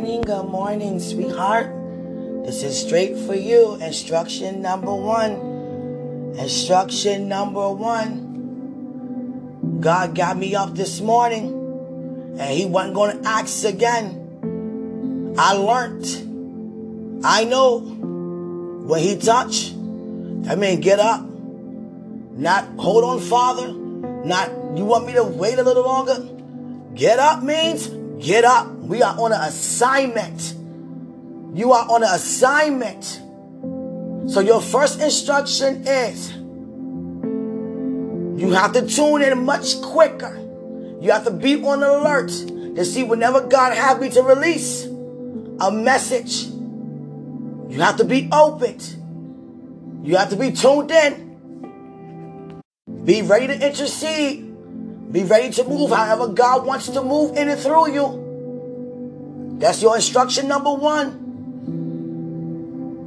morning, good morning, sweetheart. This is straight for you. Instruction number one. Instruction number one. God got me up this morning and He wasn't going to ask again. I learned. I know when He touched, I mean, get up. Not hold on, Father. Not you want me to wait a little longer. Get up means get up. We are on an assignment. You are on an assignment. So your first instruction is you have to tune in much quicker. You have to be on alert to see whenever God has me to release a message. You have to be open. You have to be tuned in. Be ready to intercede. Be ready to move however God wants to move in and through you. That's your instruction number one.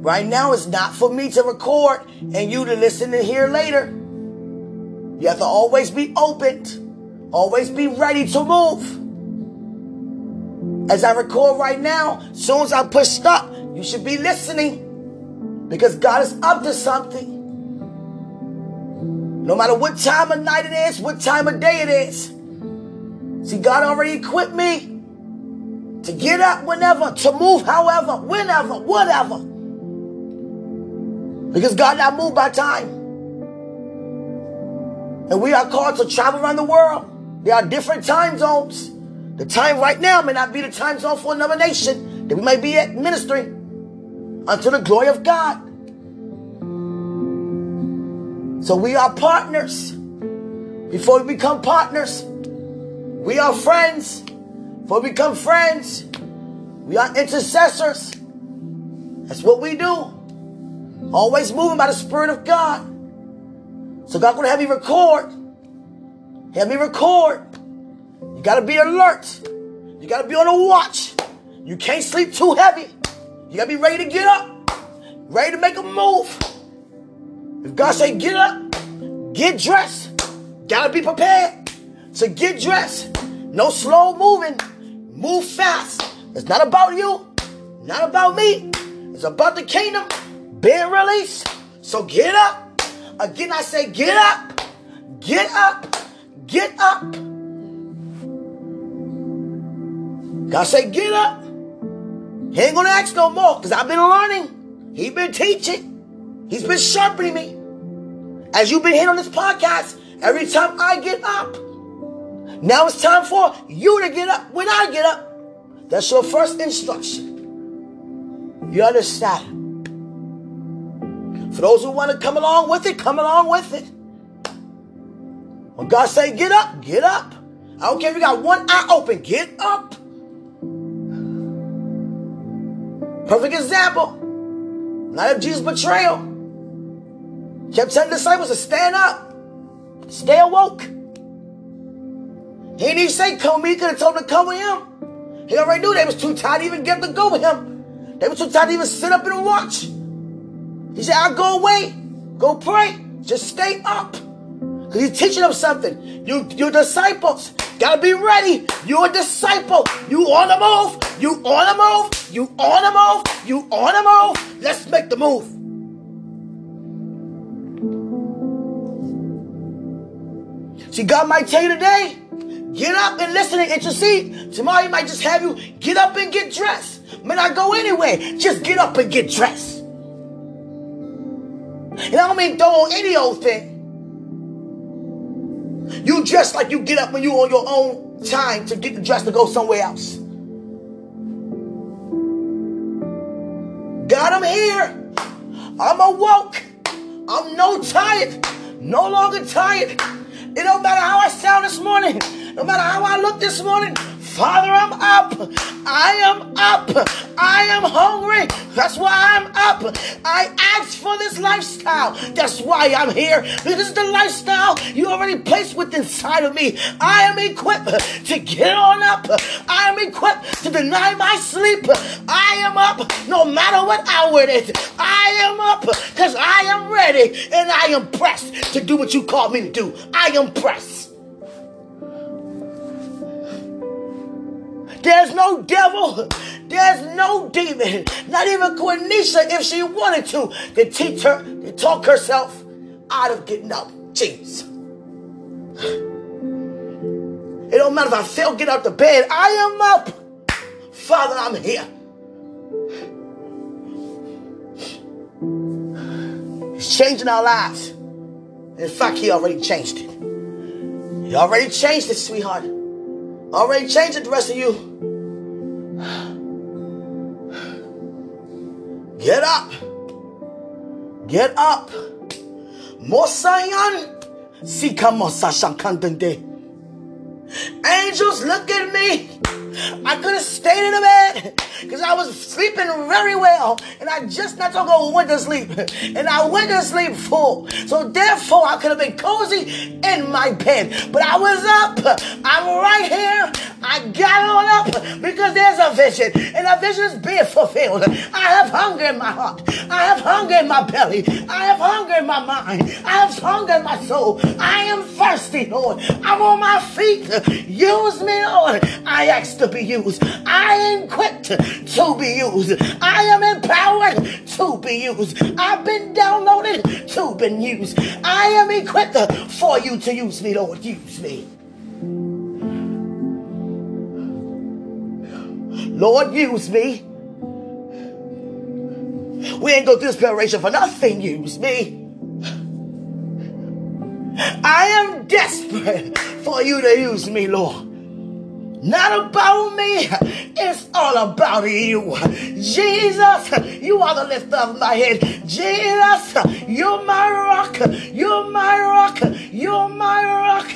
Right now, it's not for me to record and you to listen and hear later. You have to always be open, always be ready to move. As I record right now, as soon as I push stop, you should be listening because God is up to something. No matter what time of night it is, what time of day it is. See, God already equipped me to get up whenever, to move however, whenever, whatever. Because God not moved by time. And we are called to travel around the world. There are different time zones. The time right now may not be the time zone for another nation that we may be at ministering unto the glory of God. So we are partners. Before we become partners, we are friends. Before we become friends, we are intercessors. That's what we do. Always moving by the Spirit of God. So God gonna have me record. Have me record. You gotta be alert. You gotta be on the watch. You can't sleep too heavy. You gotta be ready to get up. Ready to make a move. If God say get up, get dressed. Gotta be prepared. So get dressed. No slow moving. Move fast. It's not about you. Not about me. It's about the kingdom being released. So get up. Again, I say get up. Get up. Get up. God say get up. He ain't gonna ask no more because I've been learning. He been teaching. He's been sharpening me. As you've been hearing on this podcast, every time I get up, now it's time for you to get up when I get up. That's your first instruction. You understand? For those who want to come along with it, come along with it. When God say get up, get up. I don't care if you got one eye open, get up. Perfect example. Night of Jesus' betrayal. Kept telling the disciples to stand up, stay awoke. He didn't even say come with me. He could have told them to come with him. He already knew they was too tired to even get up to go with him. They were too tired to even sit up and watch. He said, I'll go away. Go pray. Just stay up. Because he's teaching them something. You, you disciples, gotta be ready. You're a disciple. You on the move. You on the move. You on the move. You on the move. Let's make the move. See, God might tell you today, get up and listen and intercede. Tomorrow he might just have you get up and get dressed. May not go anyway. Just get up and get dressed. And I don't mean throw on any old thing. You dress like you get up when you on your own time to get dressed to go somewhere else. God, I'm here. I'm awoke. I'm no tired. No longer tired. It don't matter how I sound this morning. No matter how I look this morning. Father, I'm up. I am up. I am hungry. That's why I'm up. I asked for this lifestyle. That's why I'm here. This is the lifestyle you already placed within inside of me. I am equipped to get on up. I am equipped to deny my sleep. I am up no matter what hour it is. I am up because I am ready and I am pressed to do what you called me to do. I am pressed. There's no devil. There's no demon. Not even Quenisha, if she wanted to, to teach her, to talk herself out of getting up. Jeez. It don't matter if I fail, get out the bed. I am up. Father, I'm here. He's changing our lives. In fact, he already changed it. He already changed it, sweetheart. Already changed the rest of you. Get up. Get up. Mosayan. Sika mosa shankantende. Angels, look at me. I could have stayed in the bed because I was sleeping very well. And I just not to go went to sleep. And I went to sleep full. So therefore, I could have been cozy in my bed. But I was up. I'm right here. I got on up because there's a vision. And a vision is being fulfilled. I have hunger in my heart. I have hunger in my belly. I have hunger in my mind. I have hunger in my soul. I am thirsty, Lord. I'm on my feet. Use me, Lord. I ask to be used. I am equipped to be used. I am empowered to be used. I've been downloaded to be used. I am equipped for you to use me, Lord. Use me. Lord, use me. We ain't go through this preparation for nothing. Use me. I am desperate for you to use me, Lord. Not about me. It's all about you. Jesus, you are the lift of my head. Jesus, you're my rock. You're my rock. You're my rock.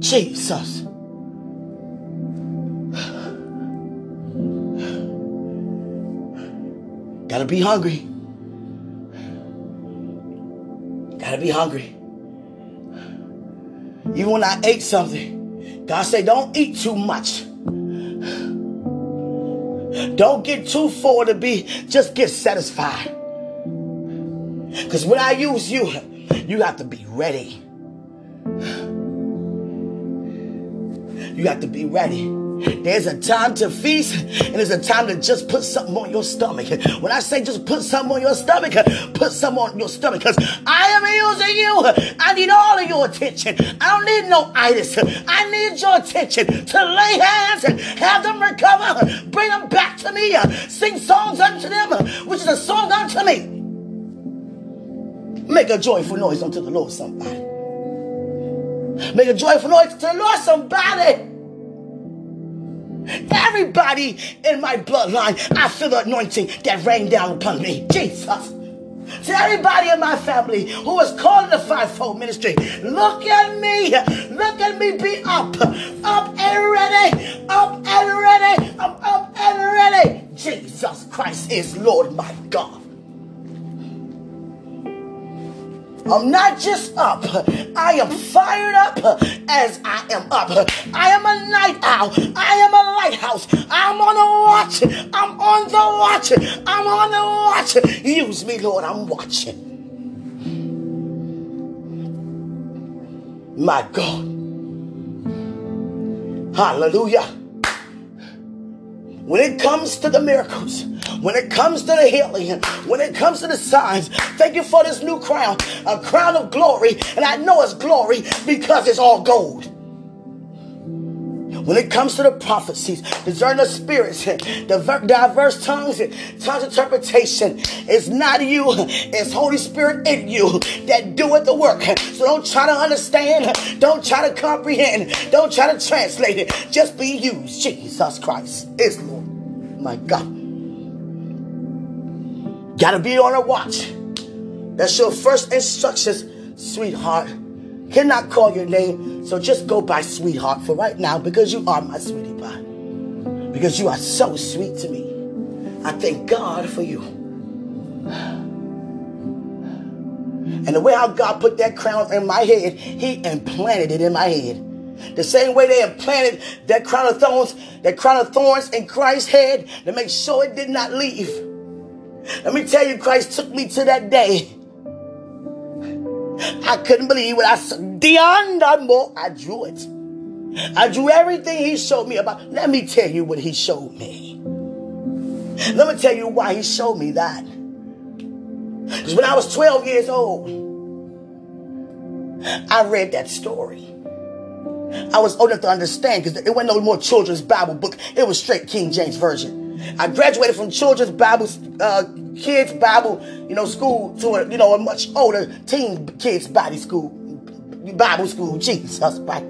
Jesus. Gotta be hungry. Gotta be hungry. Even when I ate something, God say, don't eat too much. Don't get too full to be, just get satisfied. Because when I use you, you have to be ready. You have to be ready. There's a time to feast and there's a time to just put something on your stomach. When I say just put something on your stomach, put something on your stomach because I am using you. I need all of your attention. I don't need no itis. I need your attention to lay hands and have them recover. Bring them back to me. Sing songs unto them, which is a song unto me. Make a joyful noise unto the Lord, somebody. Make a joyful noise to the Lord, somebody. Everybody in my bloodline, I feel the anointing that rained down upon me. Jesus. To everybody in my family who is called the fivefold ministry, look at me. Look at me be up. Up and ready. Up and ready. I'm up and ready. Jesus Christ is Lord my God. I'm not just up, I am fired up as I am up. I am a night owl. I am a lighthouse. I'm on the watch. I'm on the watch. I'm on the watch. Use me, Lord. I'm watching. My God. Hallelujah. When it comes to the miracles, when it comes to the healing, when it comes to the signs, thank you for this new crown, a crown of glory. And I know it's glory because it's all gold. When it comes to the prophecies, discerning the spirits, the diverse tongues, tongues interpretation, it's not you, it's Holy Spirit in you that doeth the work. So don't try to understand, don't try to comprehend, don't try to translate it. Just be used. Jesus Christ is Lord. My God. Gotta be on a watch. That's your first instructions, sweetheart. Cannot call your name, so just go by sweetheart for right now because you are my sweetie pie. Because you are so sweet to me. I thank God for you. And the way how God put that crown in my head, He implanted it in my head. The same way they implanted that crown of thorns, that crown of thorns in Christ's head to make sure it did not leave. Let me tell you, Christ took me to that day. I couldn't believe what I saw. Beyond more, I drew it. I drew everything he showed me about. Let me tell you what he showed me. Let me tell you why he showed me that. Because when I was 12 years old, I read that story. I was old enough to understand because it wasn't no more children's Bible book. It was straight King James Version. I graduated from children's Bible, uh, kids Bible, you know, school to a, you know, a much older teen kids body school, Bible school. Jesus, right?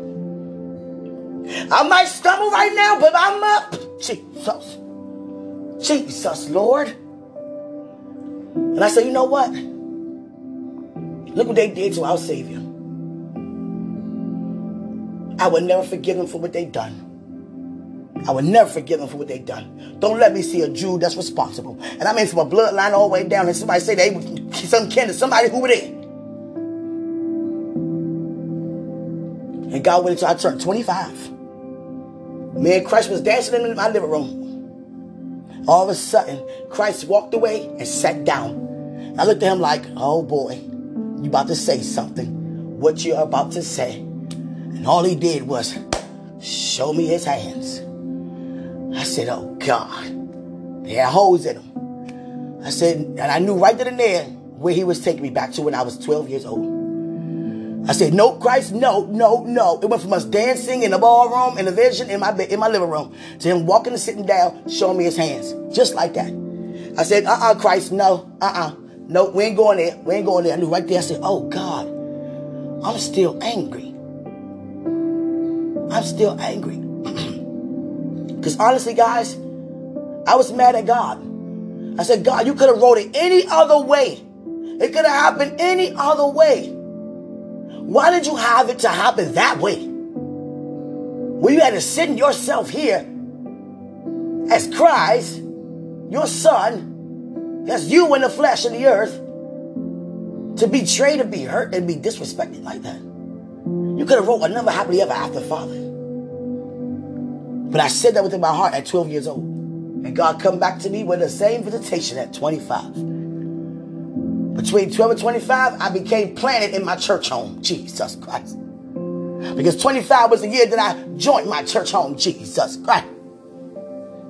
I might stumble right now, but I'm up. Jesus. Jesus, Lord. And I said, you know what? Look what they did to our Savior. I will never forgive them for what they done. I will never forgive them for what they done. Don't let me see a Jew that's responsible. And I mean from a bloodline all the way down. And somebody say they some kin to somebody who were. And God waited until I turned 25. Me and Christ was dancing in my living room. All of a sudden, Christ walked away and sat down. I looked at him like, oh boy, you about to say something. What you're about to say. And all he did was show me his hands. I said, oh God. They had holes in them. I said, and I knew right then and there where he was taking me back to when I was 12 years old. I said, no, Christ, no, no, no. It went from us dancing in the ballroom, in the vision, in my bed, in my living room, to him walking and sitting down, showing me his hands. Just like that. I said, uh-uh, Christ, no, uh-uh. No, we ain't going there. We ain't going there. I knew right there. I said, oh, God, I'm still angry. I'm still angry. Because honestly, guys, I was mad at God. I said, God, you could have wrote it any other way. It could have happened any other way. Why did you have it to happen that way? When you had to send yourself here as Christ, your son, as you in the flesh and the earth, to be betray, to be hurt, and be disrespected like that. You could have wrote a number happily ever after, Father. But I said that within my heart at 12 years old. And God come back to me with the same visitation at 25. Between 12 and 25, I became planted in my church home. Jesus Christ. Because 25 was the year that I joined my church home. Jesus Christ.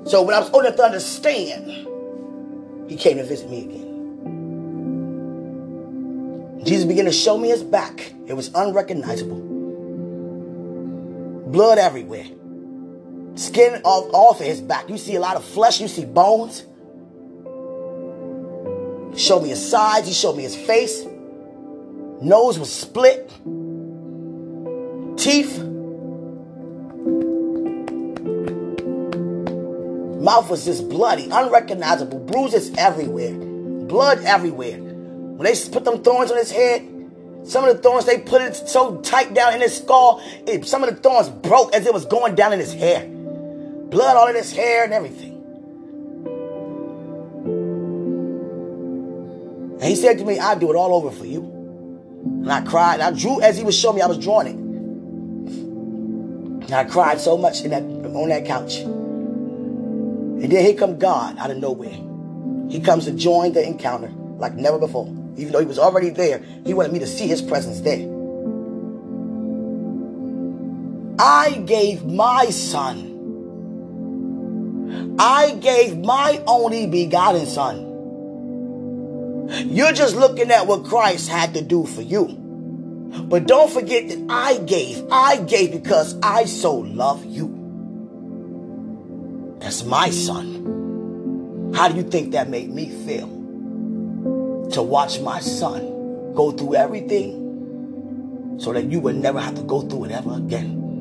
So when I was old enough to understand, he came to visit me again. Jesus began to show me his back. It was unrecognizable. Blood everywhere. Skin off, off of his back. You see a lot of flesh. You see bones showed me his sides. He showed me his face. Nose was split. Teeth. Mouth was just bloody, unrecognizable, bruises everywhere, blood everywhere. When they put them thorns on his head, some of the thorns they put it so tight down in his skull, it, some of the thorns broke as it was going down in his hair. Blood all in his hair and everything. And he said to me, I'll do it all over for you. And I cried. I drew as he was showing me, I was drawing it. And I cried so much in that on that couch. And then here come God out of nowhere. He comes to join the encounter like never before. Even though he was already there, he wanted me to see his presence there. I gave my son. I gave my only begotten son you're just looking at what Christ had to do for you. But don't forget that I gave. I gave because I so love you. That's my son. How do you think that made me feel? To watch my son go through everything so that you would never have to go through it ever again.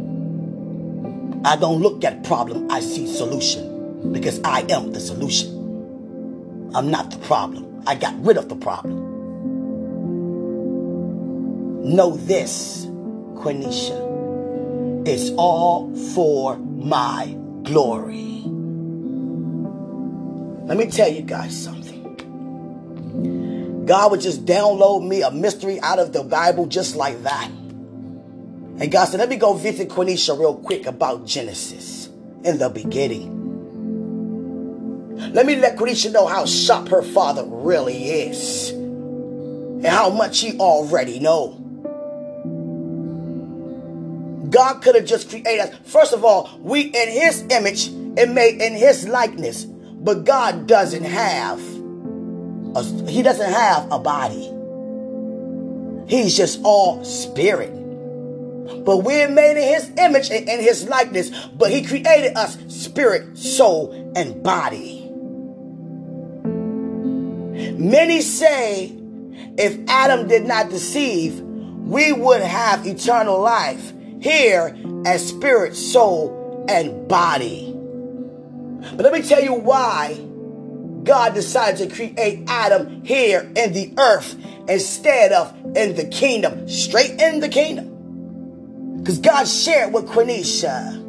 I don't look at problem, I see solution because I am the solution. I'm not the problem. I got rid of the problem. Know this, Quenisha. It's all for my glory. Let me tell you guys something. God would just download me a mystery out of the Bible just like that. And God said, let me go visit Quenisha real quick about Genesis in the beginning. Let me let Quenisha know how sharp her father really is. And how much he already know. God could have just created us. First of all, we in his image and made in his likeness. But God doesn't have a, he doesn't have a body. He's just all spirit. But we're made in his image and in his likeness. But he created us spirit, soul, and body. Many say if Adam did not deceive, we would have eternal life here as spirit, soul, and body. But let me tell you why God decided to create Adam here in the earth instead of in the kingdom, straight in the kingdom. Because God shared with Quenisha.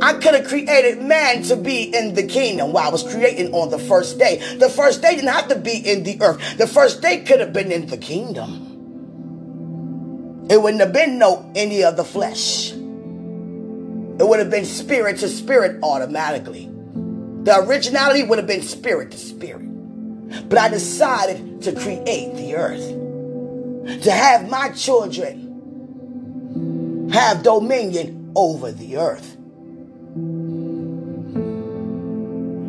I could have created man to be in the kingdom while I was creating on the first day. The first day didn't have to be in the earth. The first day could have been in the kingdom. It wouldn't have been no any of the flesh. It would have been spirit to spirit automatically. The originality would have been spirit to spirit. But I decided to create the earth. To have my children have dominion over the earth.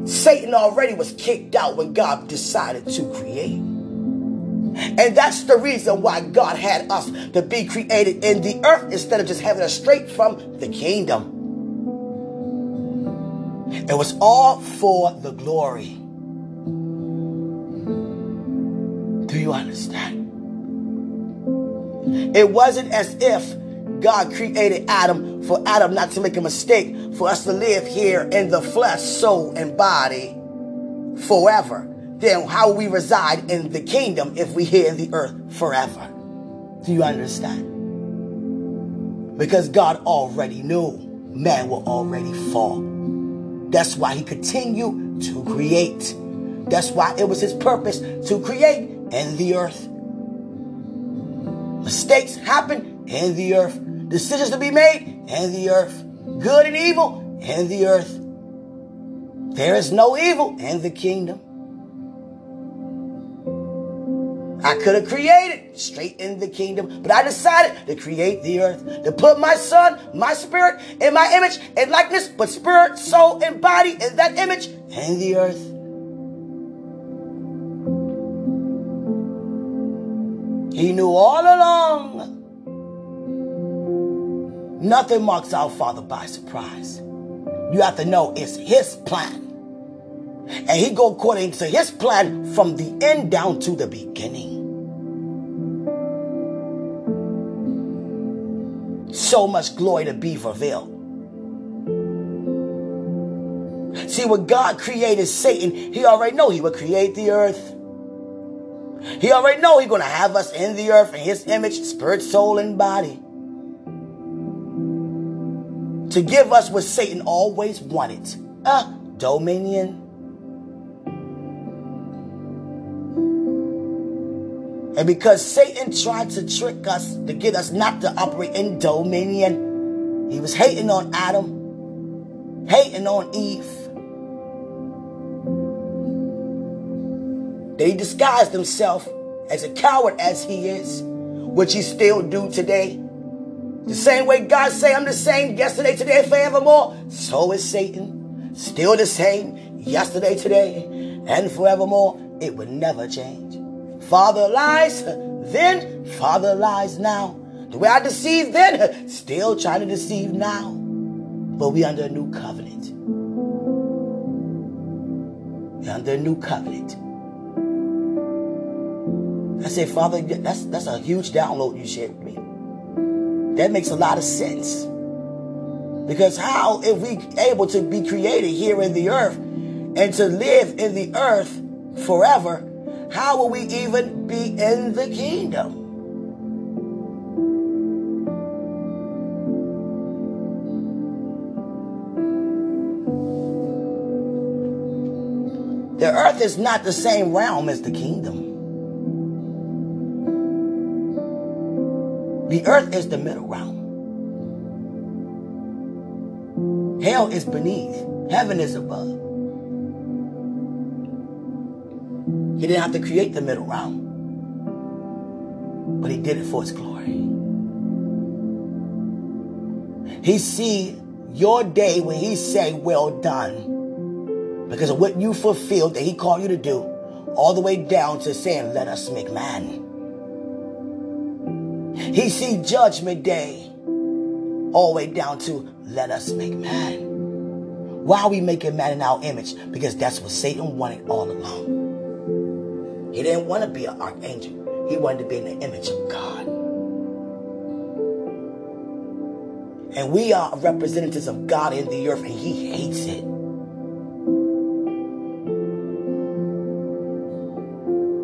Satan already was kicked out when God decided to create. And that's the reason why God had us to be created in the earth instead of just having us straight from the kingdom. It was all for the glory. Do you understand? It wasn't as if God created Adam for Adam not to make a mistake, for us to live here in the flesh, soul, and body forever then how we reside in the kingdom if we here in the earth forever. Do you understand? Because God already knew man will already fall. That's why he continued to create. That's why it was his purpose to create in the earth. Mistakes happen in the earth. Decisions to be made in the earth. Good and evil in the earth. There is no evil in the kingdom. I could have created straight in the kingdom, but I decided to create the earth, to put my son, my spirit, in my image and likeness, but spirit, soul, and body in that image and the earth. He knew all along. Nothing marks our Father by surprise. You have to know it's His plan. And he go according to his plan from the end down to the beginning. So much glory to be revealed. See, when God created Satan, he already know he would create the earth. He already know he's going to have us in the earth in his image, spirit, soul, and body. To give us what Satan always wanted. A dominion. And because Satan tried to trick us to get us not to operate in dominion, he was hating on Adam, hating on Eve. They disguised himself as a coward as he is, which he still do today. The same way God say I'm the same yesterday, today, forevermore. So is Satan. Still the same yesterday, today, and forevermore. It would never change. Father lies then, Father lies now. The way I deceived then, still trying to deceive now. But we under a new covenant. we under a new covenant. I say, Father, that's that's a huge download you shared with me. That makes a lot of sense. Because how, if we able to be created here in the earth and to live in the earth forever, how will we even be in the kingdom? The earth is not the same realm as the kingdom. The earth is the middle realm. Hell is beneath. Heaven is above. He didn't have to create the middle realm, but he did it for his glory. He see your day when he say, well done. Because of what you fulfilled that he called you to do, all the way down to saying, let us make man. He see judgment day all the way down to let us make man. Why are we making man in our image? Because that's what Satan wanted all along. He didn't want to be an archangel. He wanted to be in the image of God. And we are representatives of God in the earth, and he hates it.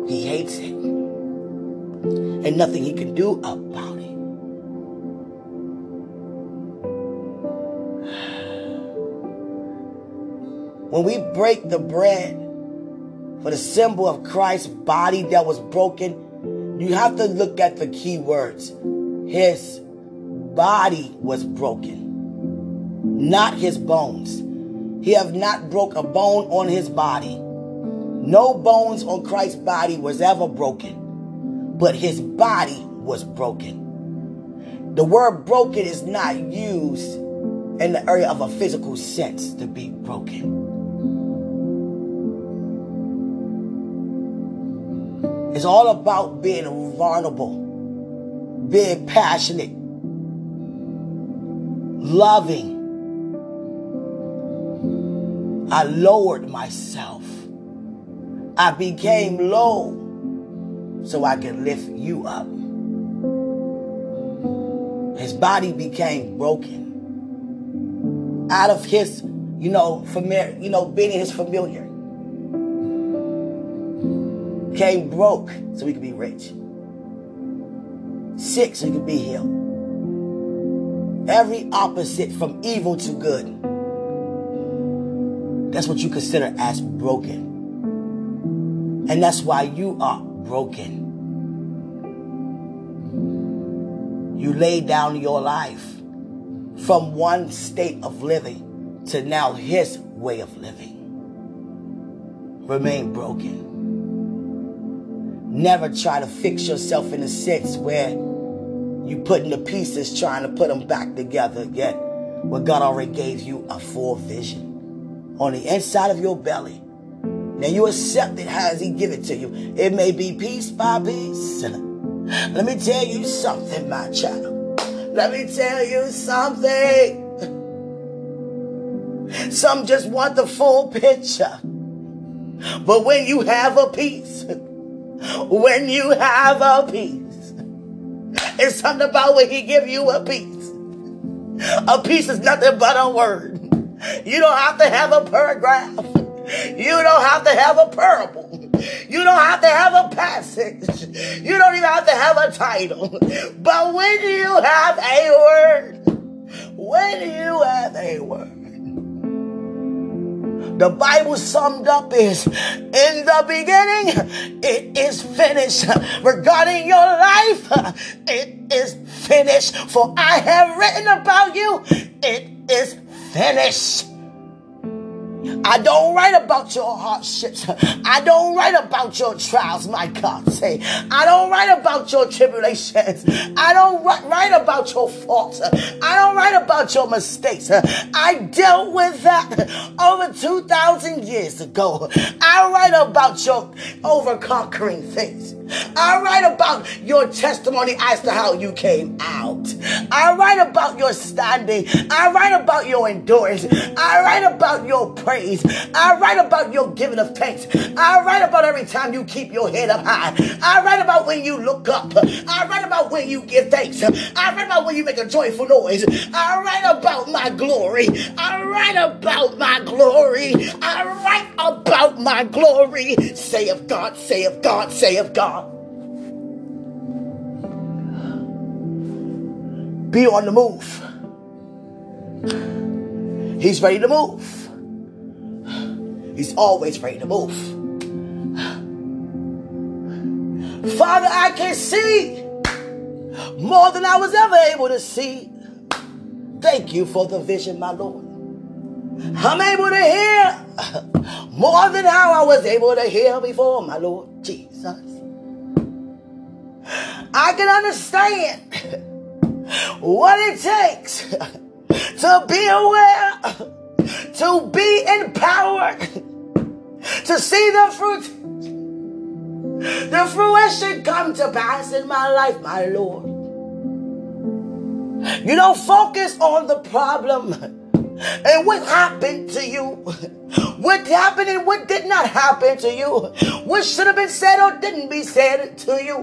He hates it. And nothing he can do about it. When we break the bread for the symbol of Christ's body that was broken, you have to look at the key words. His body was broken, not his bones. He have not broke a bone on his body. No bones on Christ's body was ever broken, but his body was broken. The word broken is not used in the area of a physical sense to be broken. It's all about being vulnerable, being passionate, loving. I lowered myself. I became low so I could lift you up. His body became broken out of his, you know, familiar, you know, being his familiar. Became broke so he could be rich. Sick so he could be healed every opposite from evil to good. That's what you consider as broken. And that's why you are broken. You laid down your life from one state of living to now his way of living. Remain broken. Never try to fix yourself in a sense where you're putting the pieces trying to put them back together yet when God already gave you a full vision on the inside of your belly. Now you accept it as he give it to you. It may be piece by piece. Let me tell you something, my child. Let me tell you something. Some just want the full picture. But when you have a piece, when you have a piece, it's something about when he give you a piece. A piece is nothing but a word. You don't have to have a paragraph. You don't have to have a parable. You don't have to have a passage. You don't even have to have a title. But when you have a word, when you have a word, the Bible summed up is in the beginning, it is finished. Regarding your life, it is finished. For I have written about you, it is finished. I don't write about your hardships. I don't write about your trials, my God. Say, I don't write about your tribulations. I don't write about your faults. I don't write about your mistakes. I dealt with that over 2,000 years ago. I write about your overconquering things. I write about your testimony as to how you came out. I write about your standing. I write about your endurance. I write about your praise. I write about your giving of thanks. I write about every time you keep your head up high. I write about when you look up. I write about when you give thanks. I write about when you make a joyful noise. I write about my glory. I write about my glory. I write about my glory. Say of God, say of God, say of God. Be on the move. He's ready to move. He's always ready to move. Father, I can see more than I was ever able to see. Thank you for the vision, my Lord. I'm able to hear more than how I was able to hear before, my Lord Jesus. I can understand what it takes to be aware, to be empowered, to see the fruit, the fruition come to pass in my life, my Lord. You don't focus on the problem and what happened to you? What happened and what did not happen to you? What should have been said or didn't be said to you?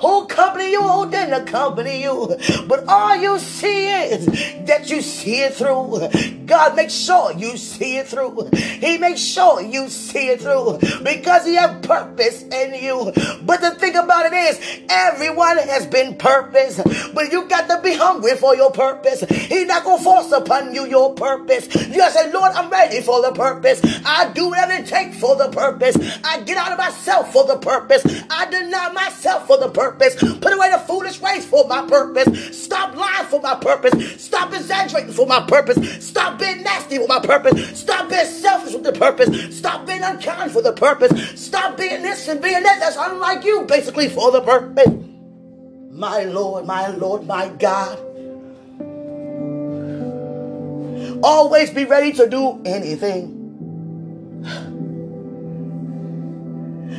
Who accompanied you, who didn't accompany you? But all you see is that you see it through. God makes sure you see it through. He makes sure you see it through because He has purpose in you. But the thing about it is, everyone has been purpose, but you got to be hungry for your purpose. He's not gonna force upon you your purpose. You gotta say, Lord, I'm ready for the purpose. I do whatever it takes for the purpose. I get out of myself for the purpose. I deny myself for the purpose. Put away the foolish ways for my purpose. Stop lying for my purpose. Stop exaggerating for my purpose. Stop being nasty for my purpose. Stop being selfish with the purpose. Stop being unkind for the purpose. Stop being this and being that. That's unlike you, basically, for the purpose. My Lord, my Lord, my God. Always be ready to do anything.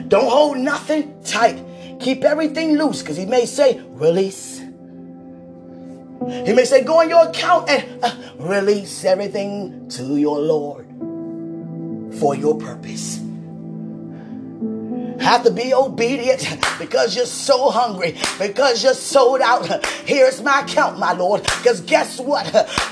Don't hold nothing tight. Keep everything loose because he may say, release. He may say, go on your account and uh, release everything to your Lord for your purpose have to be obedient because you're so hungry, because you're sold out. Here's my account, my Lord. Because guess what?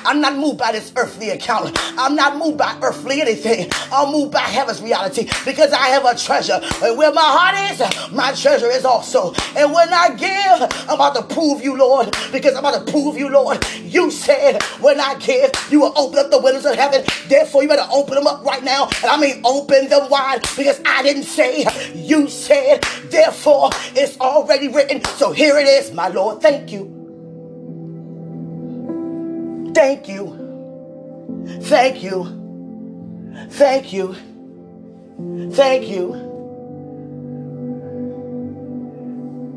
I'm not moved by this earthly account. I'm not moved by earthly anything. I'm moved by heaven's reality because I have a treasure. And where my heart is, my treasure is also. And when I give, I'm about to prove you, Lord, because I'm about to prove you, Lord. You said when I give, you will open up the windows of heaven. Therefore, you better open them up right now. And I mean, open them wide because I didn't say you said, therefore, it's already written. So here it is, my Lord. Thank you. Thank you. Thank you. Thank you. Thank you.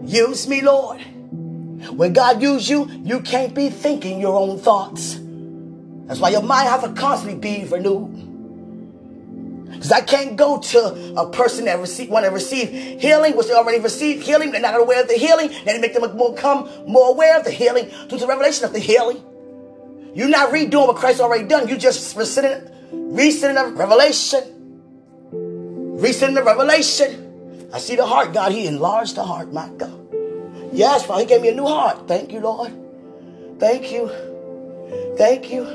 Use me, Lord. When God uses you, you can't be thinking your own thoughts. That's why your mind has to constantly be renewed. Because I can't go to a person that receive, want to receive healing, which they already received healing. They're not aware of the healing. Then it make them become more aware of the healing through the revelation of the healing. You're not redoing what Christ already done. You just rescinding, rescinding the revelation. Rescinding the revelation. I see the heart, God. He enlarged the heart, my God. Yes, Father, He gave me a new heart. Thank you, Lord. Thank you. Thank you.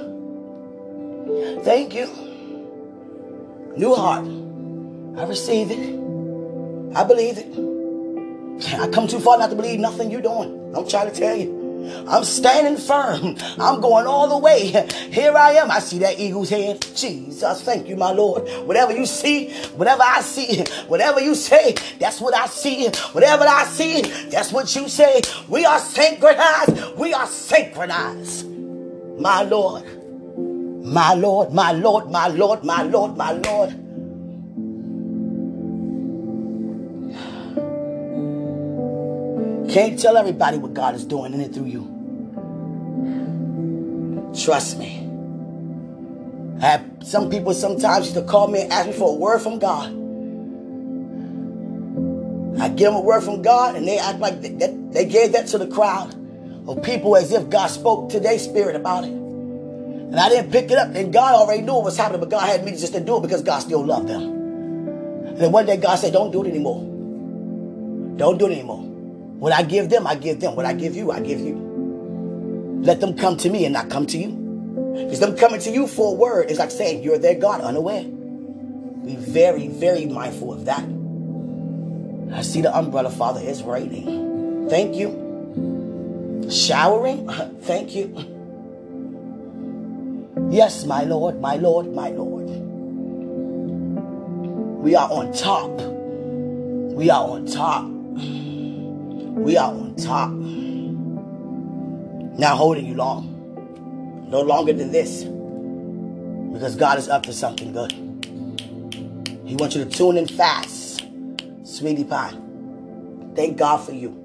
Thank you. New heart. I receive it. I believe it. I come too far not to believe nothing you're doing. I'm trying to tell you. I'm standing firm. I'm going all the way. Here I am. I see that eagle's head. Jesus, thank you, my Lord. Whatever you see, whatever I see, whatever you say, that's what I see. Whatever I see, that's what you say. We are synchronized. We are synchronized. My Lord. My Lord, my Lord, my Lord, my Lord, my Lord. Can't tell everybody what God is doing in it through you. Trust me. I have some people sometimes used to call me and ask me for a word from God. I give them a word from God and they act like they, they gave that to the crowd of people as if God spoke to their spirit about it. And I didn't pick it up. And God already knew what was happening, but God had me just to do it because God still loved them. And then one day God said, Don't do it anymore. Don't do it anymore. What I give them, I give them. What I give you, I give you. Let them come to me and not come to you. Because them coming to you for a word is like saying you're their God unaware. Be very, very mindful of that. I see the umbrella, Father, is raining. Thank you. Showering. Thank you. Yes, my Lord, my Lord, my Lord. We are on top. We are on top. We are on top. Not holding you long. No longer than this. Because God is up to something good. He wants you to tune in fast. Sweetie pie. Thank God for you.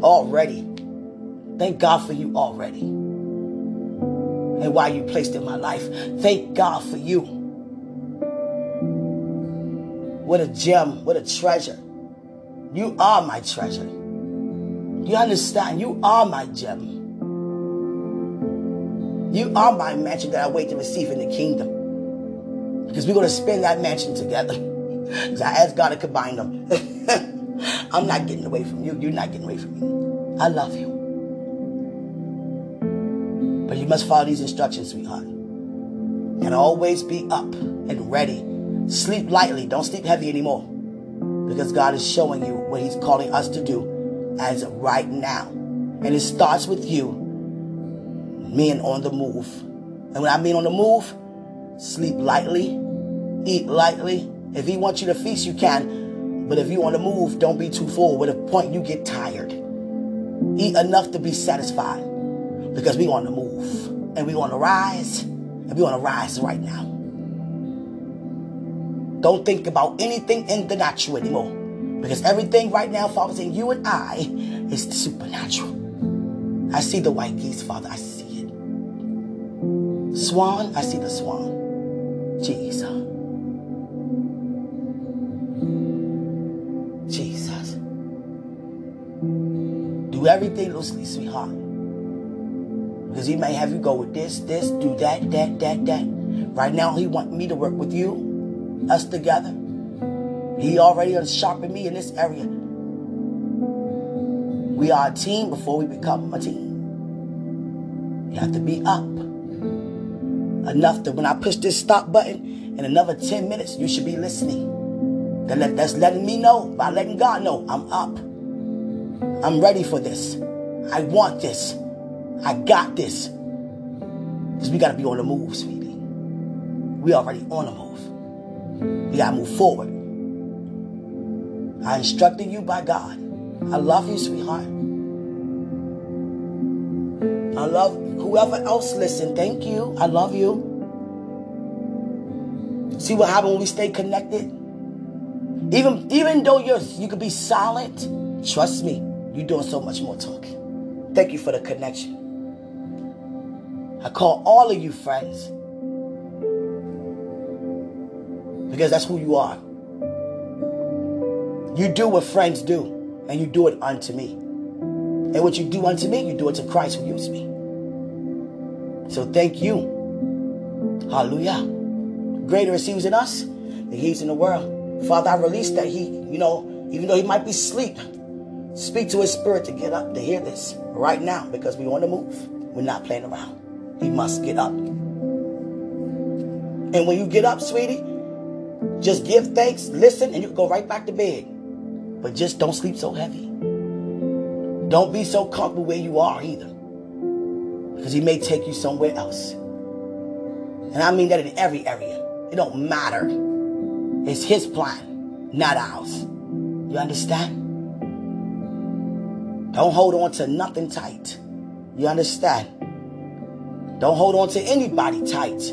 Already. Thank God for you already. And why you placed in my life. Thank God for you. What a gem, what a treasure. You are my treasure. You understand? You are my gem. You are my mansion that I wait to receive in the kingdom. Because we're going to spend that mansion together. Because I asked God to combine them. I'm not getting away from you. You're not getting away from me. I love you. But you must follow these instructions, sweetheart. And always be up and ready. Sleep lightly. Don't sleep heavy anymore. Because God is showing you what He's calling us to do as of right now. And it starts with you men on the move. And when I mean on the move, sleep lightly, eat lightly. If he wants you to feast, you can. But if you want to move, don't be too full. With a point, you get tired. Eat enough to be satisfied. Because we want to move. And we want to rise. And we want to rise right now. Don't think about anything in the natural anymore. Because everything right now, Father, in you and I is supernatural. I see the white geese, Father. I see it. Swan, I see the swan. Jesus. Jesus. Do everything loosely, sweetheart. Because he may have you go with this, this, do that, that, that, that. Right now, he want me to work with you, us together. He already sharpened me in this area. We are a team before we become a team. You have to be up enough that when I push this stop button in another 10 minutes, you should be listening. That's letting me know by letting God know I'm up. I'm ready for this. I want this. I got this. Because we got to be on the move, sweetie. We already on the move. We got to move forward. I instructed you by God. I love you, sweetheart. I love whoever else listen. Thank you. I love you. See what happens when we stay connected? Even even though you're you could be silent, trust me, you're doing so much more talking. Thank you for the connection. I call all of you friends. Because that's who you are. You do what friends do, and you do it unto me. And what you do unto me, you do it to Christ who used me. So thank you. Hallelujah. Greater is he who's in us than he's in the world. Father, I release that he, you know, even though he might be asleep, speak to his spirit to get up to hear this right now because we want to move. We're not playing around. He must get up. And when you get up, sweetie, just give thanks, listen, and you can go right back to bed. But just don't sleep so heavy. Don't be so comfortable where you are either. Because he may take you somewhere else. And I mean that in every area. It don't matter. It's his plan, not ours. You understand? Don't hold on to nothing tight. You understand? Don't hold on to anybody tight.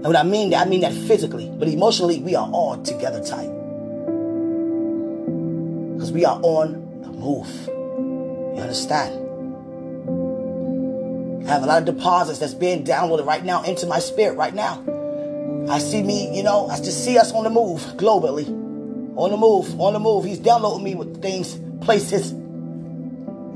And what I mean that I mean that physically, but emotionally we are all together tight. Because we are on the move. You understand? I have a lot of deposits that's being downloaded right now into my spirit right now. I see me, you know, I just see us on the move globally. On the move, on the move. He's downloading me with things, places,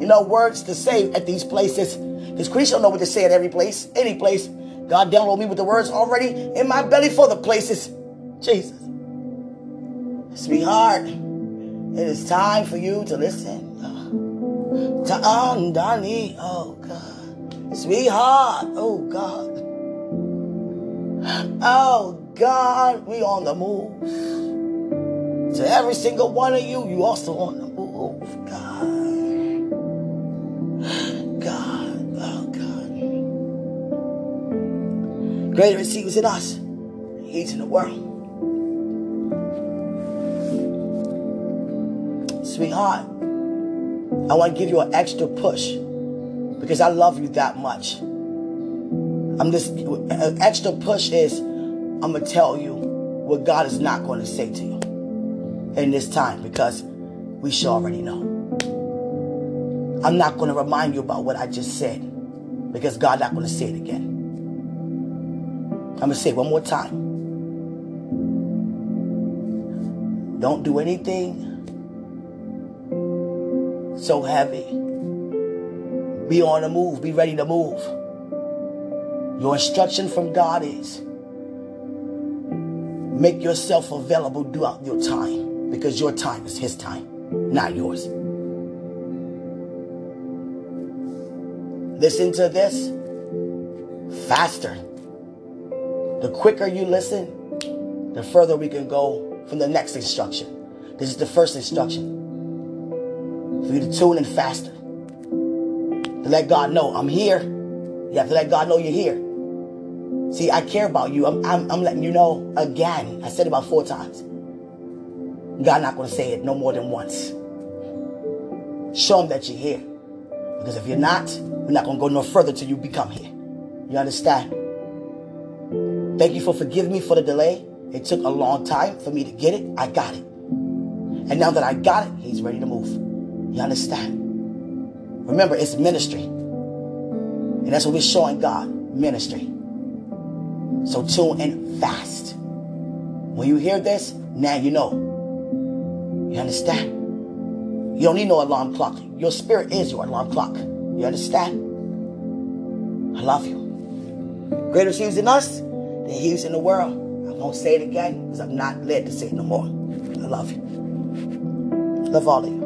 you know, words to say at these places. Because Chris don't know what to say at every place, any place. God downloaded me with the words already in my belly for the places. Jesus. Sweetheart, it is time for you to listen. To Andani, oh God. Sweetheart, oh God. Oh God, we on the move. To every single one of you, you also on the move. Greater is he who's in us. He's in the world. Sweetheart, I want to give you an extra push because I love you that much. I'm just, an extra push is, I'm going to tell you what God is not going to say to you in this time because we should already know. I'm not going to remind you about what I just said Because God not going to say it again. I'm going to say one more time. Don't do anything so heavy. Be on the move. Be ready to move. Your instruction from God is make yourself available throughout your time because your time is His time, not yours. Listen to this faster. The quicker you listen, the further we can go from the next instruction. This is the first instruction for you to tune in faster. To let God know I'm here. You have to let God know you're here. See, I care about you. I'm, I'm, I'm letting you know again. I said about four times. God not going to say it no more than once. Show him that you're here. Because if you're not, we're not going to go no further till you become here. You understand? Thank you for forgiving me for the delay. It took a long time for me to get it. I got it. And now that I got it, he's ready to move. You understand? Remember, it's ministry. And that's what we're showing God ministry. So tune in fast. When you hear this, now you know. You understand? You don't need no alarm clock. Your spirit is your alarm clock. You understand? I love you. Greater He in us than in the world. I won't say it again because I'm not led to say it no more. I love you. Love all of you.